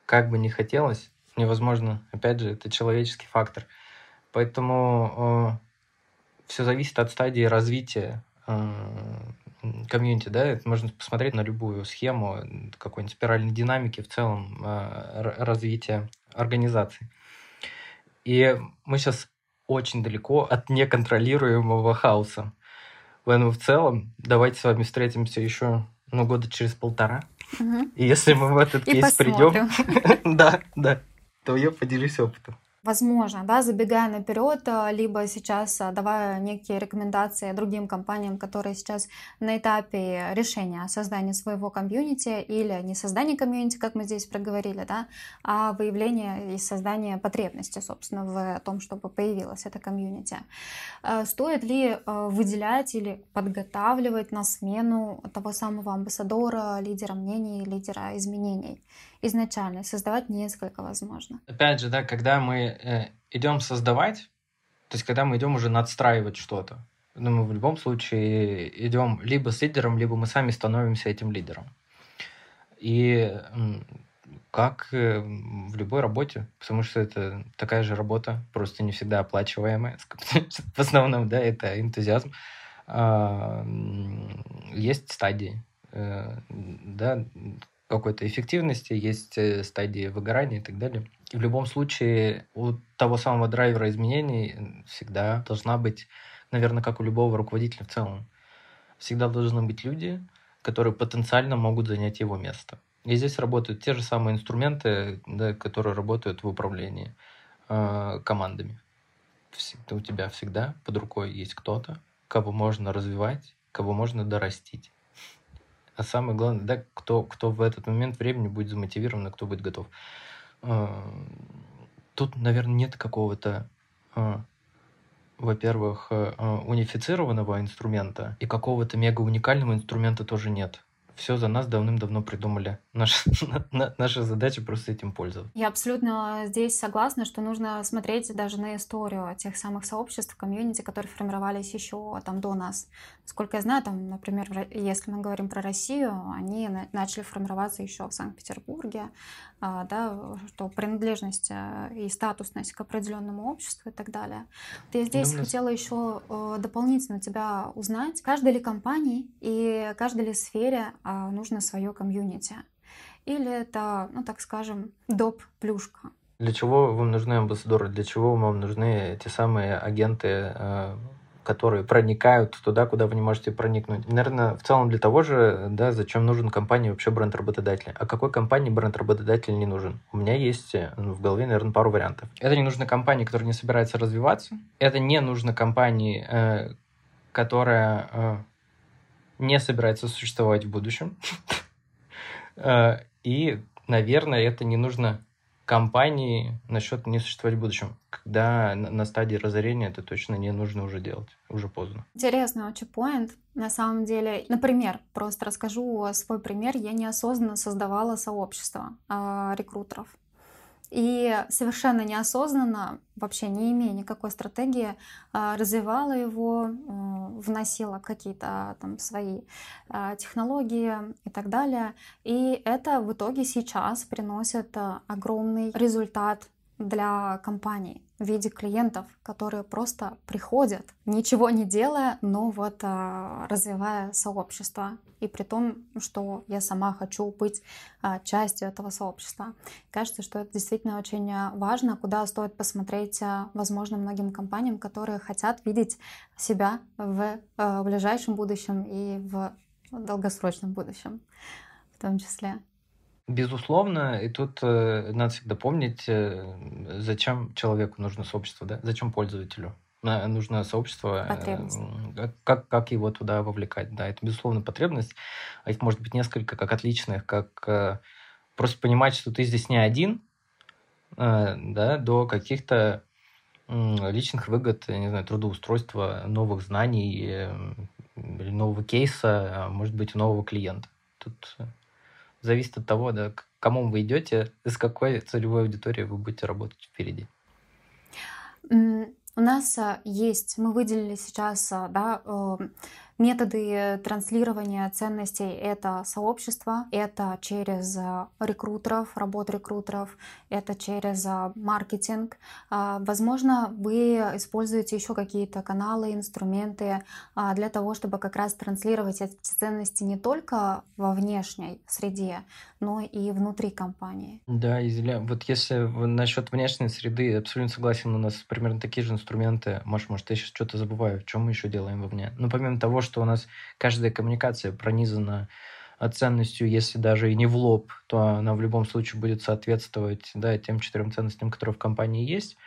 как бы ни хотелось, невозможно. Опять же, это человеческий фактор. Поэтому все зависит от стадии развития комьюнити, да, это можно посмотреть на любую схему какой-нибудь спиральной динамики в целом э, развития организации. И мы сейчас очень далеко от неконтролируемого хаоса. Поэтому в целом давайте с вами встретимся еще ну, года через полтора. Угу. И если мы в этот кейс придем, да, да, то я поделюсь опытом. Возможно, да, забегая наперед, а, либо сейчас а, давая некие рекомендации другим компаниям, которые сейчас на этапе решения создания своего комьюнити или не создания комьюнити, как мы здесь проговорили, да, а выявления и создания потребности, собственно, в том, чтобы появилось это комьюнити. А, стоит ли выделять или подготавливать на смену того самого амбассадора, лидера мнений, лидера изменений? Изначально, создавать несколько, возможно. Опять же, да, когда мы э, идем создавать, то есть когда мы идем уже надстраивать что-то, ну, мы в любом случае идем либо с лидером, либо мы сами становимся этим лидером. И как э, в любой работе, потому что это такая же работа, просто не всегда оплачиваемая. В основном, да, это энтузиазм. А, есть стадии, э, да, какой-то эффективности, есть э, стадии выгорания и так далее. И в любом случае у того самого драйвера изменений всегда должна быть, наверное, как у любого руководителя в целом, всегда должны быть люди, которые потенциально могут занять его место. И здесь работают те же самые инструменты, да, которые работают в управлении э, командами. Всегда, у тебя всегда под рукой есть кто-то, кого можно развивать, кого можно дорастить. А самое главное, да, кто, кто в этот момент времени будет замотивирован, и кто будет готов. А, тут, наверное, нет какого-то, а, во-первых, а, унифицированного инструмента, и какого-то мега уникального инструмента тоже нет все за нас давным-давно придумали. Наша, наша задача просто этим пользоваться. Я абсолютно здесь согласна, что нужно смотреть даже на историю тех самых сообществ, комьюнити, которые формировались еще там до нас. Сколько я знаю, там, например, если мы говорим про Россию, они начали формироваться еще в Санкт-Петербурге, а, да, что принадлежность э, и статусность к определенному обществу и так далее. Вот я здесь Думаю... хотела еще э, дополнительно тебя узнать, каждой ли компании и каждой ли сфере нужно свое комьюнити? Или это, ну так скажем, доп. плюшка? Для чего вам нужны амбассадоры? Для чего вам нужны те самые агенты э, которые проникают туда, куда вы не можете проникнуть. Наверное, в целом для того же, да, зачем нужен компании вообще бренд работодателя. А какой компании бренд работодателя не нужен? У меня есть ну, в голове, наверное, пару вариантов. Это не нужно компании, которая не собирается развиваться. Это не нужно компании, э, которая э, не собирается существовать в будущем. Э, и, наверное, это не нужно компании насчет не существовать в будущем. Когда на стадии разорения это точно не нужно уже делать, уже поздно. Интересный очень поинт. На самом деле, например, просто расскажу свой пример. Я неосознанно создавала сообщество э, рекрутеров. И совершенно неосознанно, вообще не имея никакой стратегии, а, развивала его, а, вносила какие-то там свои а, технологии и так далее. И это в итоге сейчас приносит огромный результат для компаний в виде клиентов, которые просто приходят, ничего не делая, но вот а, развивая сообщество. И при том, что я сама хочу быть а, частью этого сообщества. Кажется, что это действительно очень важно, куда стоит посмотреть, а, возможно, многим компаниям, которые хотят видеть себя в ближайшем будущем и в долгосрочном будущем в том числе. Безусловно, и тут э, надо всегда помнить, э, зачем человеку нужно сообщество, да? зачем пользователю нужно сообщество, э, как, как его туда вовлекать. Да, это, безусловно, потребность. А их может быть несколько, как отличных, как э, просто понимать, что ты здесь не один, э, да, до каких-то э, личных выгод, я не знаю, трудоустройства, новых знаний, э, или нового кейса, а может быть, нового клиента. Тут зависит от того, да, к кому вы идете, с какой целевой аудиторией вы будете работать впереди. У нас а, есть, мы выделили сейчас а, да, эм, Методы транслирования ценностей — это сообщество, это через а, рекрутеров, работу рекрутеров, это через а, маркетинг. А, возможно, вы используете еще какие-то каналы, инструменты для того, чтобы как раз транслировать эти ценности не только во внешней среде, но и внутри компании. Да, Изеля, вот если насчет внешней среды, абсолютно согласен, у нас примерно такие же инструменты. Маш, может, я сейчас что-то забываю, чем мы еще делаем вовне. Ну, помимо того, что у нас каждая коммуникация пронизана ценностью, если даже и не в лоб, то она в любом случае будет соответствовать да, тем четырем ценностям, которые в компании есть.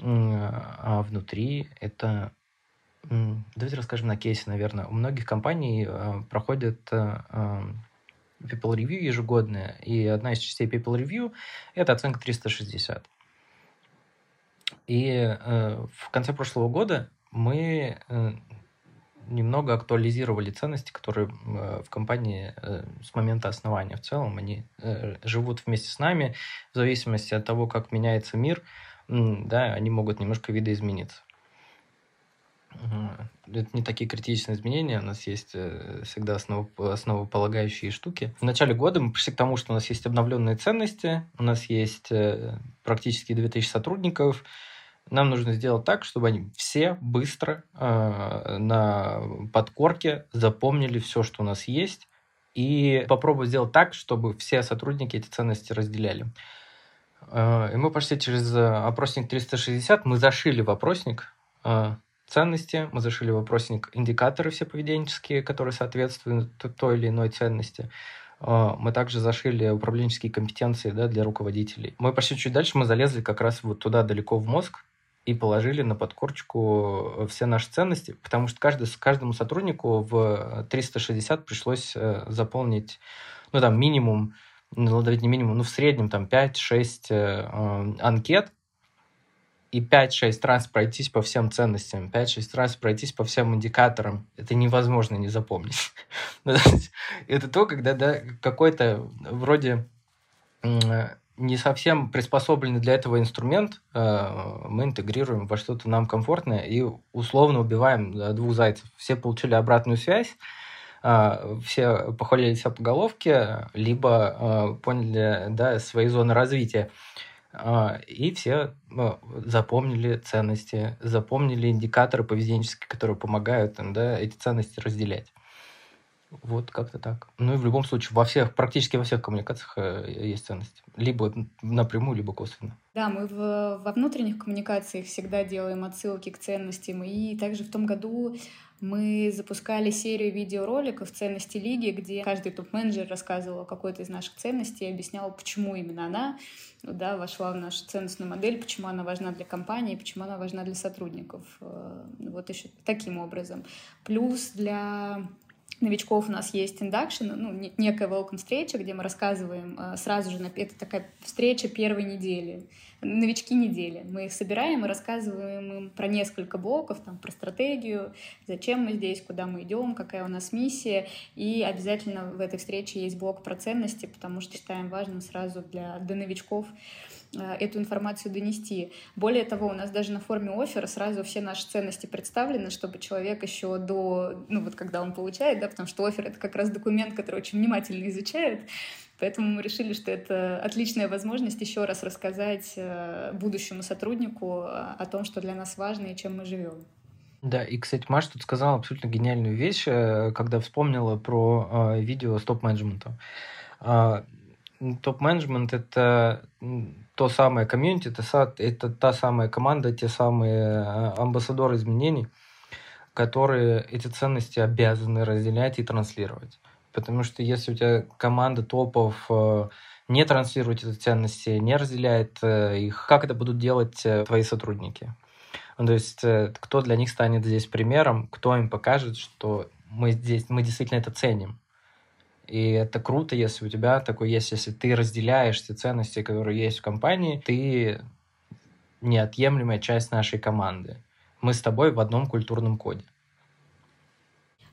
А внутри это... Давайте расскажем на кейсе, наверное. У многих компаний э, проходят э, э, People Review ежегодные, и одна из частей People Review – это оценка 360. И в конце прошлого года мы немного актуализировали ценности, которые э, в компании э, с момента основания в целом, они э, живут вместе с нами, в зависимости от того, как меняется мир, да, они могут немножко видоизмениться. Это не такие критичные изменения, у нас есть всегда основ, основополагающие штуки. В начале года мы пришли к тому, что у нас есть обновленные ценности, у нас есть практически 2000 сотрудников, нам нужно сделать так, чтобы они все быстро э, на подкорке запомнили все, что у нас есть, и попробовать сделать так, чтобы все сотрудники эти ценности разделяли. Э, и мы пошли через э, опросник 360, мы зашили в опросник э, ценности, мы зашили в опросник индикаторы все поведенческие, которые соответствуют той или иной ценности. Мы также зашили управленческие компетенции да, для руководителей. Мы пошли чуть дальше, мы залезли как раз вот туда далеко в мозг, и положили на подкорочку все наши ценности, потому что каждый, каждому сотруднику в 360 пришлось заполнить, ну, там, минимум ну, даже не минимум, ну, в среднем там 5-6 э, э, анкет, и 5-6 раз пройтись по всем ценностям, 5-6 раз пройтись по всем индикаторам, это невозможно не запомнить. Ну, это то, когда да, какой-то вроде не совсем приспособленный для этого инструмент э, мы интегрируем во что-то нам комфортное и условно убиваем двух зайцев. Все получили обратную связь, а, все похвалили себя по головке, либо а, поняли да, свои зоны развития. И все запомнили ценности, запомнили индикаторы поведенческие, которые помогают им да, эти ценности разделять. Вот как-то так. Ну и в любом случае, во всех, практически во всех коммуникациях э, есть ценности. Либо напрямую, либо косвенно. Да, мы в, во внутренних коммуникациях всегда делаем отсылки к ценностям. И также в том году мы запускали серию видеороликов «Ценности лиги», где каждый топ-менеджер рассказывал о какой-то из наших ценностей и объяснял, почему именно она да, вошла в нашу ценностную модель, почему она важна для компании, почему она важна для сотрудников. Э, вот еще таким образом. Плюс для новичков у нас есть induction, ну, некая welcome встреча, где мы рассказываем э, сразу же, это такая встреча первой недели, новички недели. Мы их собираем и рассказываем им про несколько блоков, там, про стратегию, зачем мы здесь, куда мы идем, какая у нас миссия. И обязательно в этой встрече есть блок про ценности, потому что считаем важным сразу для, для новичков эту информацию донести. Более того, у нас даже на форме оффера сразу все наши ценности представлены, чтобы человек еще до, ну вот когда он получает, да, потому что офер — это как раз документ, который очень внимательно изучает, Поэтому мы решили, что это отличная возможность еще раз рассказать э, будущему сотруднику о том, что для нас важно и чем мы живем. Да, и, кстати, Маша тут сказала абсолютно гениальную вещь, э, когда вспомнила про видео с топ-менеджментом. А, топ-менеджмент — это то самое комьюнити, это, это та самая команда, те самые а, амбассадоры изменений, которые эти ценности обязаны разделять и транслировать. Потому что если у тебя команда топов э, не транслирует эти ценности, не разделяет э, их, как это будут делать э, твои сотрудники? Ну, то есть кто для них станет здесь примером, кто им покажет, что мы здесь, мы действительно это ценим. И это круто, если у тебя такой есть, если ты разделяешь те ценности, которые есть в компании, ты неотъемлемая часть нашей команды. Мы с тобой в одном культурном коде.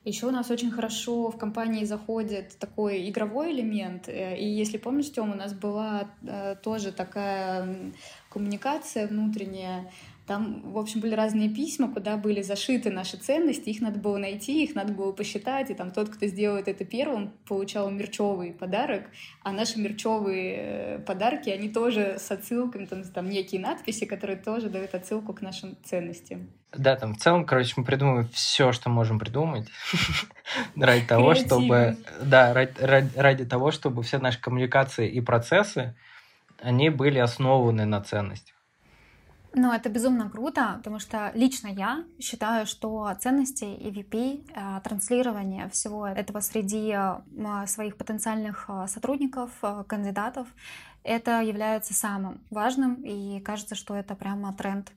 Еще у нас очень хорошо в компании заходит такой игровой элемент. Э, и если помнишь, Тём, у нас была э, тоже такая коммуникация внутренняя, там, в общем, были разные письма, куда были зашиты наши ценности, их надо было найти, их надо было посчитать, и там тот, кто сделает это первым, получал мерчевый подарок, а наши мерчевые э, подарки, они тоже с отсылками, там, там некие надписи, которые тоже дают отсылку к нашим ценностям. Да, там в целом, короче, мы придумываем все, что можем придумать ради того, чтобы, да, ради того, чтобы все наши коммуникации и процессы, они были основаны на ценностях. Ну, это безумно круто, потому что лично я считаю, что ценности EVP, э, транслирование всего этого среди э, своих потенциальных э, сотрудников, кандидатов, это является самым важным, и кажется, что это прямо тренд,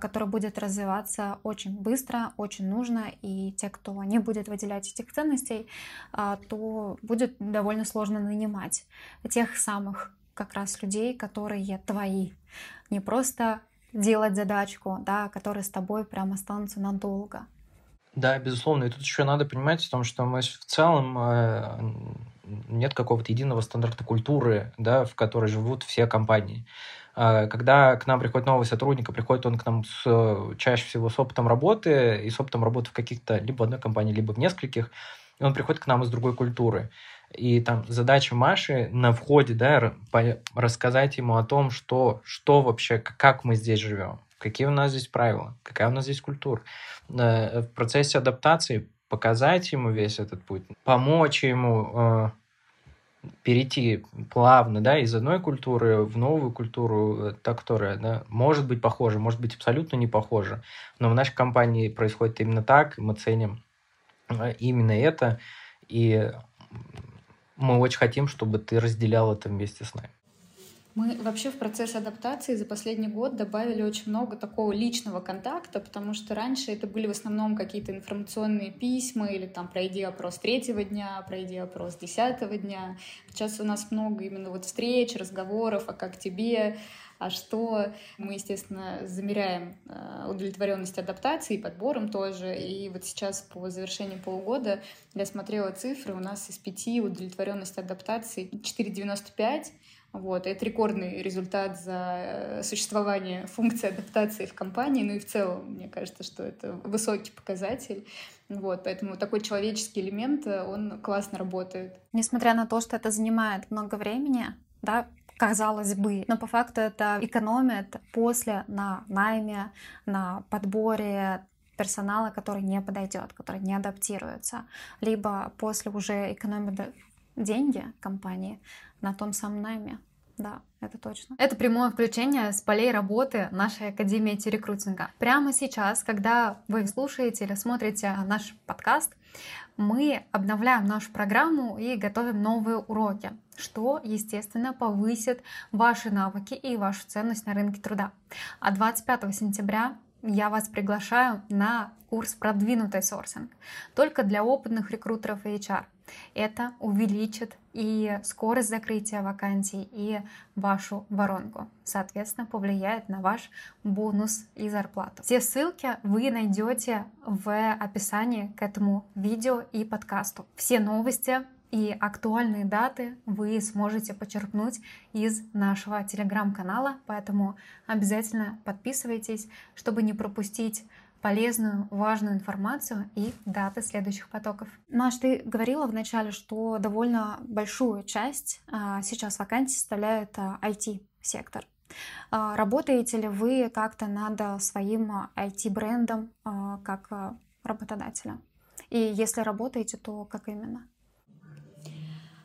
который будет развиваться очень быстро, очень нужно, и те, кто не будет выделять этих ценностей, то будет довольно сложно нанимать тех самых как раз людей, которые твои, не просто делать задачку, да, которая с тобой прям останутся надолго. Да, безусловно. И тут еще надо понимать в том, что мы в целом э, нет какого-то единого стандарта культуры, да, в которой живут все компании. Э, когда к нам приходит новый сотрудник, а приходит он к нам с, чаще всего с опытом работы и с опытом работы в каких-то либо одной компании, либо в нескольких, и он приходит к нам из другой культуры. И там задача Маши на входе, да, рассказать ему о том, что, что вообще, как мы здесь живем, какие у нас здесь правила, какая у нас здесь культура. Э, в процессе адаптации показать ему весь этот путь, помочь ему э, перейти плавно, да, из одной культуры в новую культуру, э, та, которая, да, может быть похожа, может быть абсолютно не похожа, но в нашей компании происходит именно так, мы ценим э, именно это, и мы очень хотим, чтобы ты разделял это вместе с нами. Мы вообще в процесс адаптации за последний год добавили очень много такого личного контакта, потому что раньше это были в основном какие-то информационные письма или там пройди опрос третьего дня, пройди опрос десятого дня. Сейчас у нас много именно вот встреч, разговоров, а как тебе, а что. Мы, естественно, замеряем э, удовлетворенность адаптации, подбором тоже. И вот сейчас по завершении полугода я смотрела цифры, у нас из пяти удовлетворенность адаптации 4,95, вот, это рекордный результат за э, существование функции адаптации в компании, ну и в целом, мне кажется, что это высокий показатель. Вот, поэтому такой человеческий элемент, э, он классно работает. Несмотря на то, что это занимает много времени, да, казалось бы, но по факту это экономит после на найме, на подборе персонала, который не подойдет, который не адаптируется, либо после уже экономит деньги компании на том самом найме. Да, это точно. Это прямое включение с полей работы нашей Академии IT-рекрутинга. Прямо сейчас, когда вы слушаете или смотрите наш подкаст, мы обновляем нашу программу и готовим новые уроки, что, естественно, повысит ваши навыки и вашу ценность на рынке труда. А 25 сентября я вас приглашаю на курс «Продвинутый сорсинг» только для опытных рекрутеров и HR. Это увеличит и скорость закрытия вакансий, и вашу воронку. Соответственно, повлияет на ваш бонус и зарплату. Все ссылки вы найдете в описании к этому видео и подкасту. Все новости и актуальные даты вы сможете почерпнуть из нашего телеграм-канала, поэтому обязательно подписывайтесь, чтобы не пропустить полезную, важную информацию и даты следующих потоков. Маш, ты говорила вначале, что довольно большую часть а, сейчас вакансий составляет а, IT-сектор. А, работаете ли вы как-то над своим IT-брендом как работодателя? И если работаете, то как именно?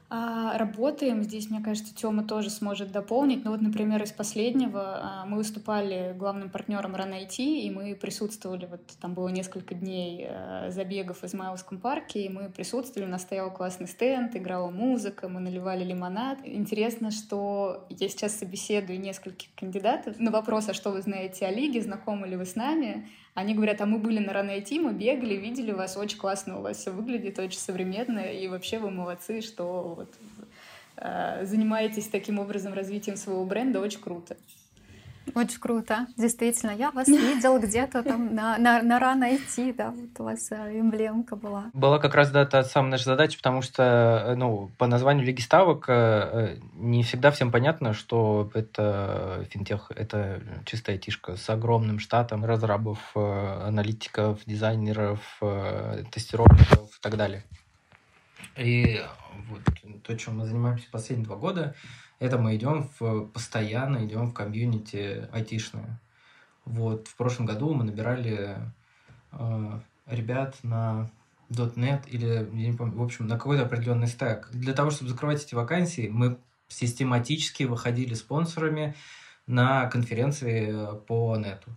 А, работаем. Здесь, мне кажется, Тёма тоже сможет дополнить. Ну вот, например, из последнего а, мы выступали главным партнером Run IT, и мы присутствовали, вот там было несколько дней а, забегов в Измайловском парке, и мы присутствовали, у нас стоял классный стенд, играла музыка, мы наливали лимонад. Интересно, что я сейчас собеседую нескольких кандидатов на вопрос, а что вы знаете о лиге, знакомы ли вы с нами, они говорят, а мы были на Run IT, мы бегали, видели вас, очень классно у вас все выглядит, очень современно, и вообще вы молодцы, что вот, э, занимаетесь таким образом развитием своего бренда, очень круто. Очень круто, действительно. Я вас видел где-то там на, на, на рано идти, да, вот у вас э, эмблемка была. Была как раз, да, та самая наша задача, потому что, э, ну, по названию Лиги Ставок э, не всегда всем понятно, что это финтех, это чистая айтишка с огромным штатом разрабов, аналитиков, дизайнеров, тестировщиков и так далее. И вот то, чем мы занимаемся последние два года, это мы идем в, постоянно идем в комьюнити айтишное. Вот в прошлом году мы набирали э, ребят на .NET или, я не помню, в общем, на какой-то определенный стек. Для того, чтобы закрывать эти вакансии, мы систематически выходили спонсорами на конференции по нету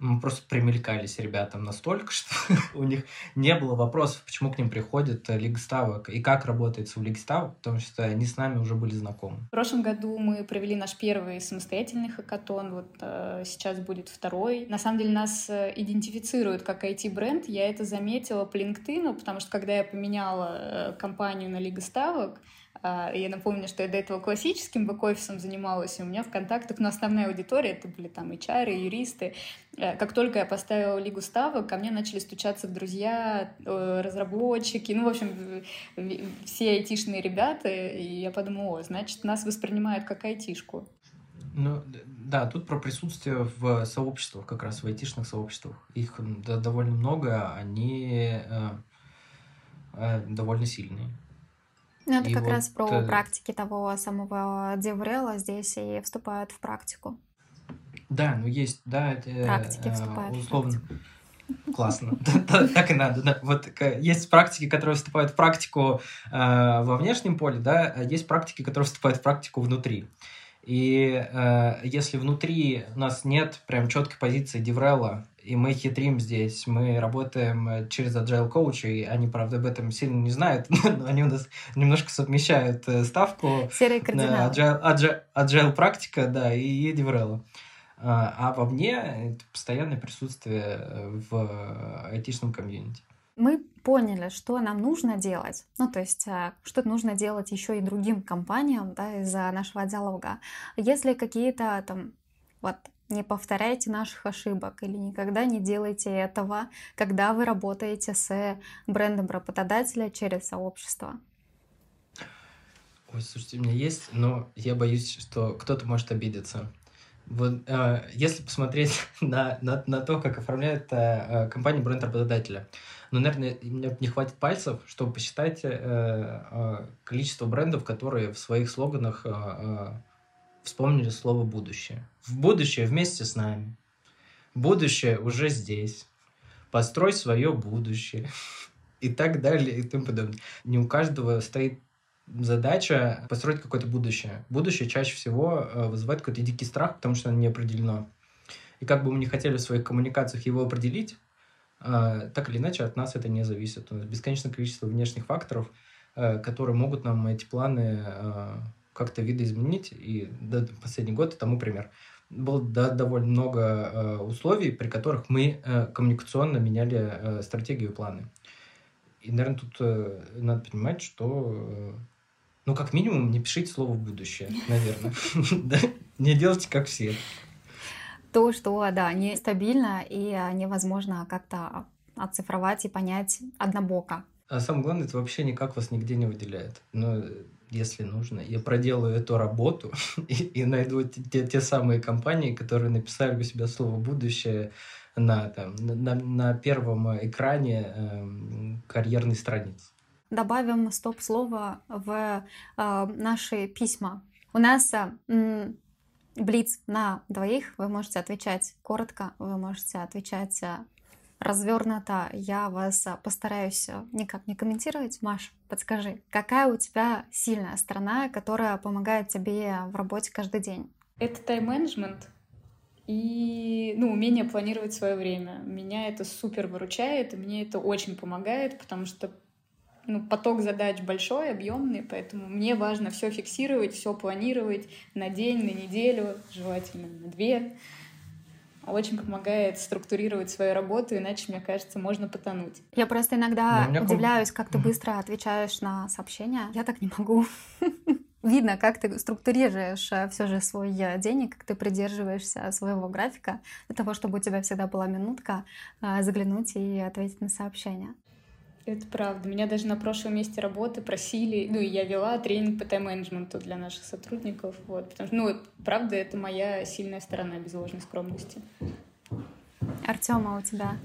мы просто примелькались ребятам настолько, что у них не было вопросов, почему к ним приходит э, Лига Ставок и как работает в Лиге Ставок, потому что они с нами уже были знакомы. В прошлом году мы провели наш первый самостоятельный хакатон, вот э, сейчас будет второй. На самом деле нас э, идентифицируют как IT-бренд, я это заметила по LinkedIn, потому что когда я поменяла э, компанию на Лига Ставок, я напомню, что я до этого классическим бэк-офисом занималась, и у меня в контактах, но основная аудитория, это были там HR, юристы. Э, как только я поставила Лигу ставок, ко мне начали стучаться в друзья э, разработчики, ну, в общем, все айтишные ребята, и я подумала, значит, нас воспринимают как айтишку. Ну, да, тут про присутствие в сообществах, как раз в айтишных сообществах. Их довольно много, они э, довольно сильные. Ну, это и как вот раз про э... практики того самого Деврела здесь и вступают в практику. Да, ну есть, да, это практики э, вступают условно. В Классно. Так и надо. Вот есть практики, которые вступают в практику э, во внешнем поле, да, а есть практики, которые вступают в практику внутри. И э, если внутри у нас нет прям четкой позиции DevRel а, и мы хитрим здесь, мы работаем э, через agile коучей, они, правда, об этом сильно не знают, но они у нас немножко совмещают э, ставку Серые кардиналы. agile, agile, agile практика, да, и, и DevRel а. А, а во мне это постоянное присутствие э, в айтишном комьюнити мы поняли, что нам нужно делать, ну, то есть, э, что нужно делать еще и другим компаниям, да, из-за нашего диалога. Если какие-то там, вот, не повторяйте наших ошибок или никогда не делайте этого, когда вы работаете с брендом работодателя через сообщество. Ой, слушайте, у меня есть, но я боюсь, что кто-то может обидеться. Вот, э, если посмотреть на, на, на то, как оформляет э, компания бренд работодателя, ну, наверное, мне не хватит пальцев, чтобы посчитать э, э, количество брендов, которые в своих слоганах э, вспомнили слово «будущее». В будущее вместе с нами. Будущее уже здесь. Построй свое будущее. И так далее, и тому подобное. Не у каждого стоит задача построить какое-то будущее. Будущее чаще всего вызывает какой-то дикий страх, потому что оно не определено. И как бы мы не хотели в своих коммуникациях его определить, так или иначе от нас это не зависит. У нас бесконечное количество внешних факторов, э, которые могут нам эти планы как-то видоизменить. И последний год тому пример. Было довольно много условий, при которых мы коммуникационно меняли стратегию и планы. И, наверное, тут надо понимать, что ну, как минимум, не пишите слово «будущее», наверное. Не делайте, как все. То, что, да, нестабильно и а, невозможно как-то оцифровать и понять однобоко. А самое главное, это вообще никак вас нигде не выделяет. Но если нужно, я проделаю эту работу и, и найду те, те самые компании, которые написали у себя слово «будущее» на, там, на, на первом экране э, карьерной страницы добавим стоп-слово в э, наши письма. У нас э, блиц на двоих. Вы можете отвечать коротко, вы можете отвечать э, развернуто. Я вас постараюсь никак не комментировать. Маш, подскажи, какая у тебя сильная сторона, которая помогает тебе в работе каждый день? Это тайм-менеджмент и ну, умение планировать свое время. Меня это супер выручает, и мне это очень помогает, потому что ну, поток задач большой, объемный, поэтому мне важно все фиксировать, все планировать на день, на неделю, желательно на две. Очень помогает структурировать свою работу, иначе, мне кажется, можно потонуть. Я просто иногда да, удивляюсь, как ты быстро отвечаешь на сообщения. Я так не могу. Видно, как ты структурируешь э, все же свой э, день, как ты придерживаешься своего графика для того, чтобы у тебя всегда была минутка э, заглянуть и ответить на сообщения. Это правда. Меня даже на прошлом месте работы просили, ну, и я вела тренинг по тайм-менеджменту для наших сотрудников, вот, потому что, ну, правда, это моя сильная сторона, без ложной скромности. Артема, у тебя?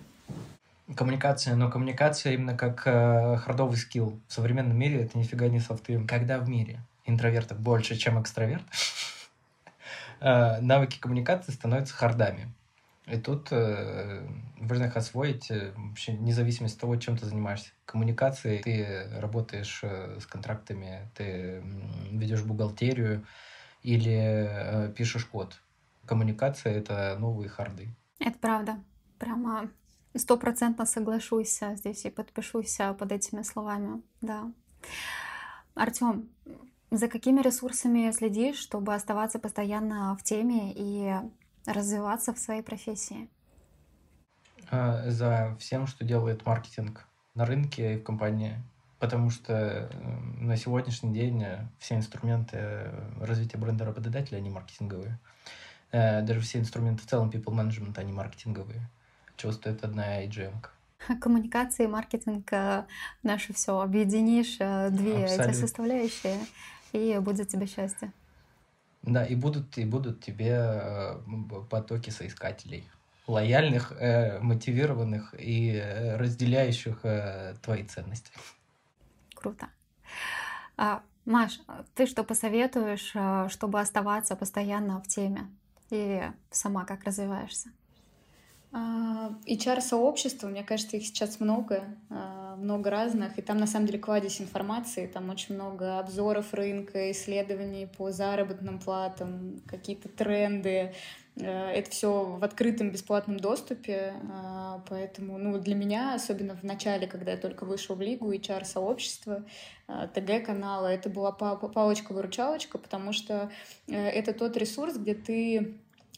Коммуникация, но коммуникация именно как э, хардовый скилл. В современном мире это нифига не софты. Когда в мире интровертов больше, чем экстравертов, э, навыки коммуникации становятся хардами. И тут э, важно освоить э, вообще независимо от того, чем ты занимаешься. Коммуникации, ты работаешь э, с контрактами, ты ведешь бухгалтерию или э, пишешь код. Коммуникация — это новые харды. Это правда. Прямо стопроцентно соглашусь здесь и подпишусь под этими словами. Да. Артем, за какими ресурсами следишь, чтобы оставаться постоянно в теме и развиваться в своей профессии? А, за всем, что делает маркетинг на рынке и в компании. Потому что э, на сегодняшний день э, все инструменты э, развития бренда работодателя, они маркетинговые. Даже все инструменты в целом people management, они маркетинговые. Чего стоит одна IGM. Коммуникация и маркетинг — наше все. Объединишь две Абсолютно. эти составляющие, и будет тебе счастье. Да, и будут, и будут тебе э, потоки соискателей лояльных, э, мотивированных и э, разделяющих твои ценности. Круто. А, Маш, ты что посоветуешь, чтобы оставаться постоянно в теме? И сама как развиваешься? HR-сообщества, мне кажется, их сейчас много, а, много разных, и там на самом деле кладезь информации, там очень много обзоров рынка, исследований по заработным платам, какие-то тренды, а, это все в открытом бесплатном доступе, а, поэтому ну, для меня, особенно в начале, когда я только вышел в лигу HR-сообщества, ТГ-канала, это была палочка-выручалочка, потому что э, это тот ресурс, где ты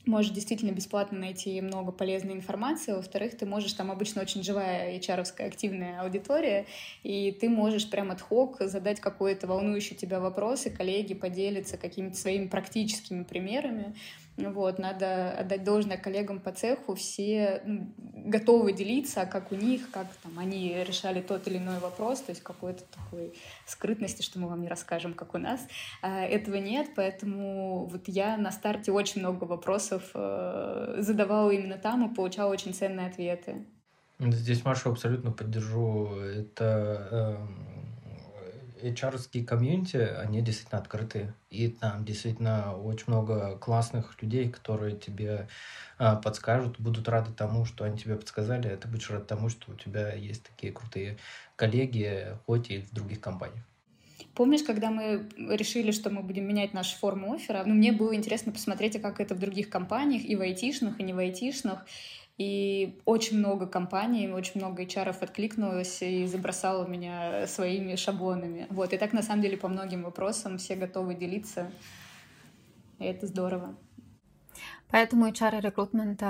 можешь действительно бесплатно найти много полезной информации. Во-вторых, ты можешь, там обычно очень живая hr активная аудитория, и ты можешь прям от хок задать какой-то волнующий тебя вопрос, и коллеги поделятся какими-то своими практическими примерами. Вот, надо отдать должное коллегам по цеху, все ну, готовы делиться, как у них, как там они решали тот или иной вопрос, то есть какой-то такой скрытности, что мы вам не расскажем, как у нас. А этого нет, поэтому вот я на старте очень много вопросов э, задавала именно там и получала очень ценные ответы. Здесь Машу абсолютно поддержу. Это э, HR-ские комьюнити, они действительно открытые. И там действительно очень много классных людей, которые тебе а, подскажут, будут рады тому, что они тебе подсказали, а ты будешь рад тому, что у тебя есть такие крутые коллеги, хоть и в других компаниях. Помнишь, когда мы решили, что мы будем менять нашу форму оффера, ну, мне было интересно посмотреть, а как это в других компаниях, и в айтишных, и не в айтишных. И очень много компаний, очень много HR откликнулось и забросало меня своими шаблонами. Вот. И так, на самом деле, по многим вопросам все готовы делиться. И это здорово. Поэтому HR-рекрутмент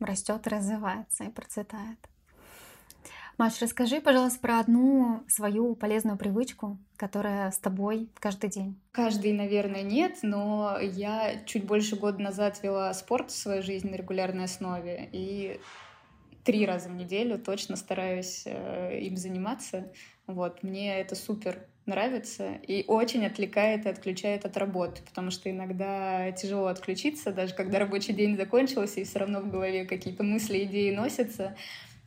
растет, развивается и процветает. Маш, расскажи, пожалуйста, про одну свою полезную привычку, которая с тобой каждый день. Каждый, наверное, нет, но я чуть больше года назад вела спорт в своей жизни на регулярной основе, и три раза в неделю точно стараюсь э, им заниматься. Вот, мне это супер нравится и очень отвлекает и отключает от работы, потому что иногда тяжело отключиться, даже когда рабочий день закончился, и все равно в голове какие-то мысли, идеи носятся.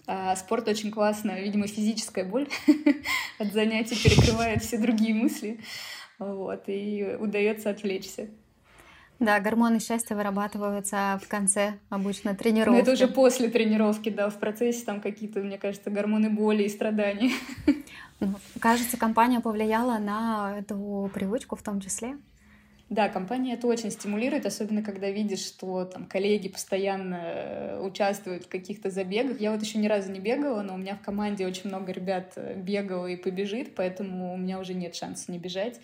А спорт очень классно, видимо, физическая боль от занятий перекрывает все другие мысли, вот, и удается отвлечься. Да, гормоны счастья вырабатываются в конце обычно тренировки. Но это уже после тренировки, да, в процессе там какие-то, мне кажется, гормоны боли и страданий. Ну, кажется, компания повлияла на эту привычку в том числе. Да, компания это очень стимулирует, особенно когда видишь, что там коллеги постоянно э, участвуют в каких-то забегах. Я вот еще ни разу не бегала, но у меня в команде очень много ребят э, бегало и побежит, поэтому у меня уже нет шанса не бежать.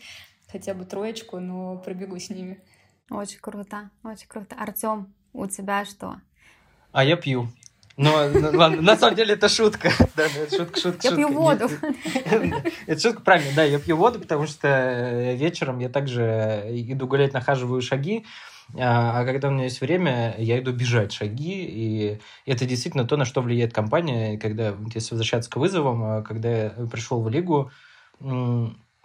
Хотя бы троечку, но пробегу с ними. Очень круто, очень круто. Артем, у тебя что? А я пью. Но, ладно, на самом деле это шутка. Да, это шутка, шутка, я пью воду. Это шутка, правильно, да, я пью воду, потому что э, вечером я также иду гулять, нахаживаю шаги, а, а когда у меня есть время, я иду бежать шаги, и это действительно то, на что влияет компания. Когда, если возвращаться к вызовам, а, когда я пришел в лигу,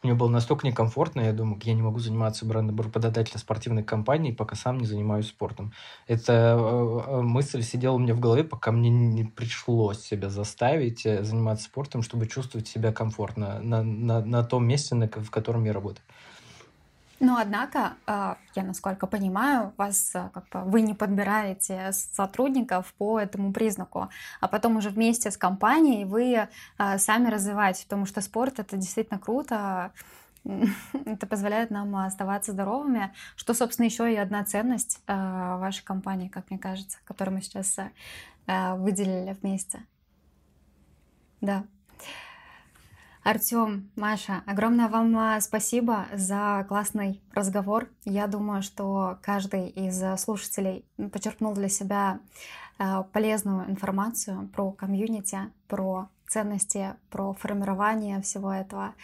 мне было настолько некомфортно, я думаю, я не могу заниматься брендом работодателя спортивной компании, пока сам не занимаюсь спортом. Эта э, э, мысль сидела у меня в голове, пока мне не пришлось себя заставить э, заниматься спортом, чтобы чувствовать себя комфортно на, на, на том месте, на, в котором я работаю. Но однако, а, я насколько понимаю, вас а, как бы вы не подбираете сотрудников по этому признаку, а потом уже вместе с компанией вы а, сами развиваете, потому что спорт это действительно круто, это позволяет нам оставаться здоровыми, что, собственно, еще и одна ценность вашей компании, как мне кажется, которую мы сейчас выделили вместе. Да. Артем, Маша, огромное вам а, спасибо за классный разговор. Я думаю, что каждый из слушателей почерпнул для себя а, полезную информацию про комьюнити, про ценности, про формирование всего этого,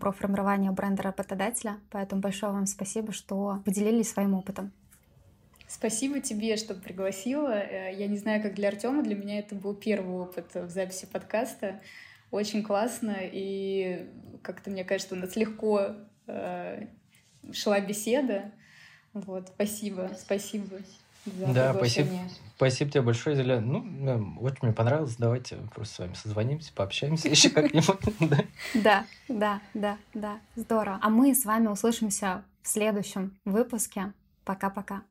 про формирование бренда работодателя. Поэтому большое вам спасибо, что поделились своим опытом. Спасибо тебе, что пригласила. Э, я не знаю, как для Артема, для меня это был первый опыт в записи подкаста очень классно, и как-то, мне кажется, у нас легко э, шла беседа. Вот, спасибо, спасибо. За да, спасибо, спасибо тебе большое, Зеля. Ну, очень мне понравилось. Давайте просто с вами созвонимся, пообщаемся еще как-нибудь. Да, да, да, да, здорово. А мы с вами услышимся в следующем выпуске. Пока-пока.